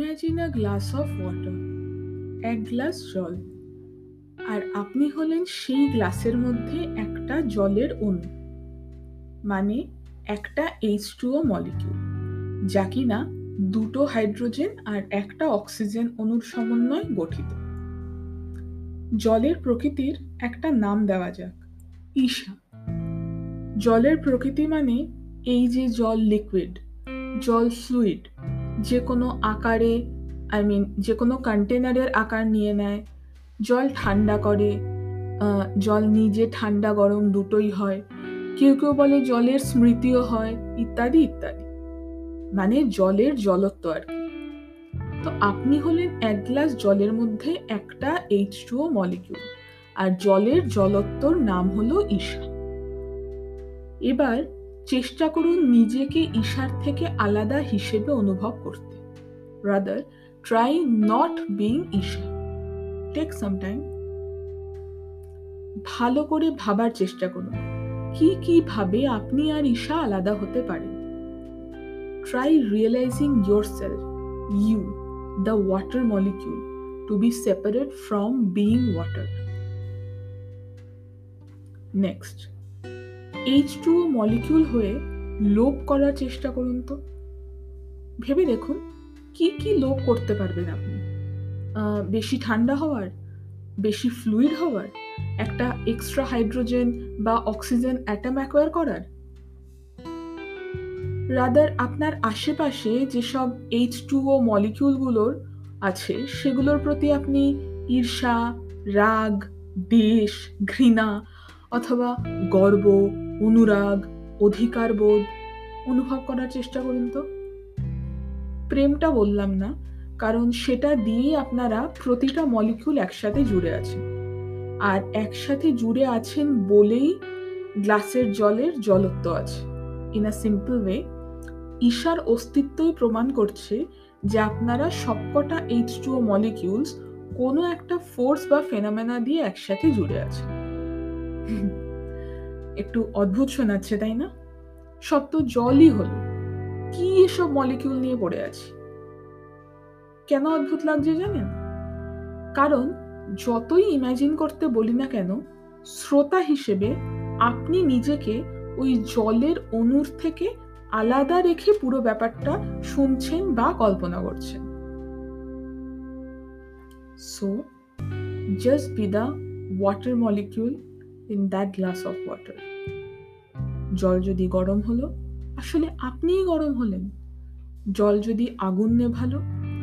Imagine a glass of water এক glass জল, আর আপনি হলেন সেই গ্লাসের মধ্যে একটা জলের অণু মানে একটা এইচ টুও মলিকিউল যা কিনা দুটো হাইড্রোজেন আর একটা অক্সিজেন অণুর সমন্বয়ে গঠিত। জলের প্রকৃতির একটা নাম দেওয়া যাক, ঈশা। জলের প্রকৃতি মানে এই যে জল লিকুইড জল ফ্লুইড যে কোনো আকারে আই মিন যে কোনো কন্টেনারের আকার নিয়ে নেয়। জল ঠান্ডা করে জল নিজে ঠান্ডা গরম দুটোই হয়। কেউ কেউ বলে জলের স্মৃতিও হয়, ইত্যাদি ইত্যাদি। মানে জলের জলত্ব আর কি। তো আপনি হলেন এক গ্লাস জলের মধ্যে একটা এইচ টুও মলিকিউল আর জলের জলত্বর নাম হলো ঈশা এবার চেষ্টা করুন নিজেকে ঈশার থেকে আলাদা হিসেবে অনুভব করতে। Rather try not being Isha. Take some time ভালো করে ভাবার চেষ্টা করুন। কি কি ভাবে আপনি আর ঈশা আলাদা হতে পারেন? Try realizing yourself you the water molecule to be separate from being water next H two molecule হয়ে লোপ করার চেষ্টা করুন তো। ভেবে দেখুন কি কি লোপ করতে পারবেন আপনি। বেশি ঠান্ডা হওয়ার, বেশি ফ্লুইড হওয়ার, একটা এক্সট্রা হাইড্রোজেন বা অক্সিজেন অ্যাটাম অ্যাকোয়ার করার। রাদার আপনার আশেপাশে যেসব এইচ টু ও মলিকিউলগুলোর আছে, সেগুলোর প্রতি আপনি ঈর্ষা, রাগ, দেশ, ঘৃণা অথবা গর্ব অনুরাগ অধিকার বোধ অনুভব করার চেষ্টা করুন তো। প্রেমটা বললাম না, কারণ সেটা দিয়েই আপনারা প্রতিটা মলিকিউল একসাথে জুড়ে আছেন। আর একসাথে জুড়ে আছেন বলেই গ্লাসের জলের জলত্ব আছে। ইন আ সিম্পল ওয়ে ঈশার অস্তিত্বই প্রমাণ করছে যে আপনারা সবকটা এইচ টু মলিকিউলস কোনো একটা ফোর্স বা ফেনামেনা দিয়ে একসাথে জুড়ে আছে একটু অদ্ভুত শোনাচ্ছে, তাই না? সব তো জলই হলো। কি এসব মলিকিউল নিয়ে পড়ে আছি? কেন অদ্ভুত লাগছে জানেন? কারণ যতই ইমাজিন করতে বলি না কেন, শ্রোতা হিসেবে আপনি নিজেকে ওই জলের অণুর থেকে আলাদা রেখে পুরো ব্যাপারটা শুনছেন বা কল্পনা করছেন। So just be the water molecule in that glass of water জল যদি গরম হলো, আসলে আপনিই গরম হলেন। জল যদি আগুন নেভালো,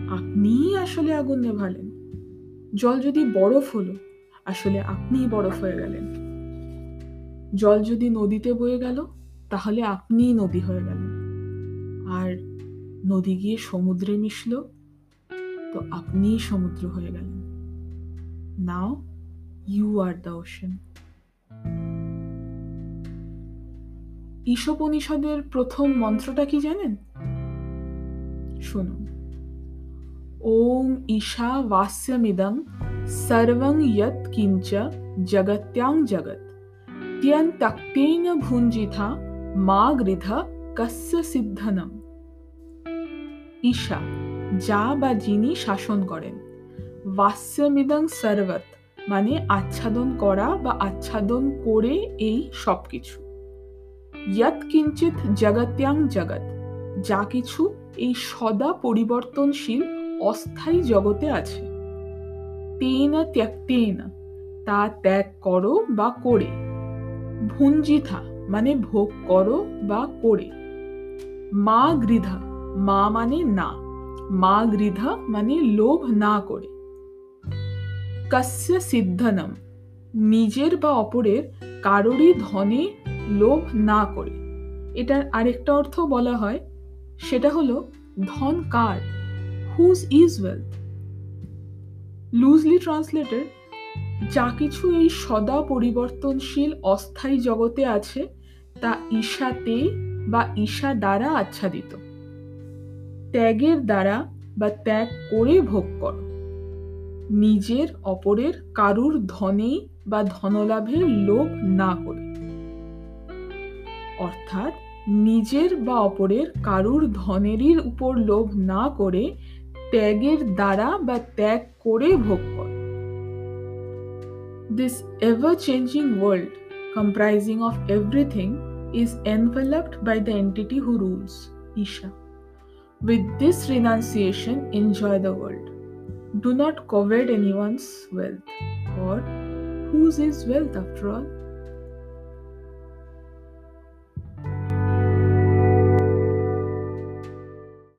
আপনিই আসলে আগুন নেভালেন। জল যদি বরফ হলো, আসলে আপনিই বরফ হয়ে গেলেন। জল যদি নদীতে বয়ে গেল, তাহলে আপনিই নদী হয়ে গেলেন। আর নদী গিয়ে সমুদ্রে মিশল, তো আপনিই সমুদ্র হয়ে গেলেন। Now you are the ocean ঈশোপনিষদের প্রথম মন্ত্রটা কি জানেন? শুনুন। ওম ঈশা বাস্যমিদম সর্বং ইয়ৎ কিঞ্চ জগত্যাং জগৎ। ত্যন্তক্তেন ভুঞ্জিথা মা গৃধ কস্য সিদ্ধনম। ঈশা, যা বা যিনি শাসন করেন বাস্যমিদং সর্বত মানে আচ্ছাদন করা বা আচ্ছাদন করে এই সব কিছু জগত্যাং জগৎ যা কিছু এই সদা পরিবর্তনশীল, অস্থায়ী জগতে আছে। তেন ত্যক্তেন তা ত্যাগ করো বা করে। ভুঞ্জিথা মানে ভোগ করো বা করে। মা গৃধা, মা মানে না। মা গৃধা মানে লোভ না করে। কাস্য সিদ্ধনম, নিজের বা অপরের কারোরই ধনে লোভ না করে। এটার আরেকটা অর্থ বলা হয়, সেটা হলো ধন কার whose is wealth loosely translated যা কিছু এই সদা পরিবর্তনশীল অস্থায়ী জগতে আছে, তা ঈশাতে বা ঈশা দ্বারা আচ্ছাদিত। ত্যাগের দ্বারা বা ত্যাগ করে ভোগ কর। নিজের অপরের কারুর ধনে বা ধনলাভের লোভ না করে। অর্থাৎ নিজের বা অপরের কারুর ধনেরই উপর লোভ না করে ত্যাগের দ্বারা বা ত্যাগ করে ভোগ কর this ever changing world comprising of everything is enveloped by the entity who rules Isha. With this renunciation, enjoy the world. Do not covet anyone's wealth, or whose is wealth after all?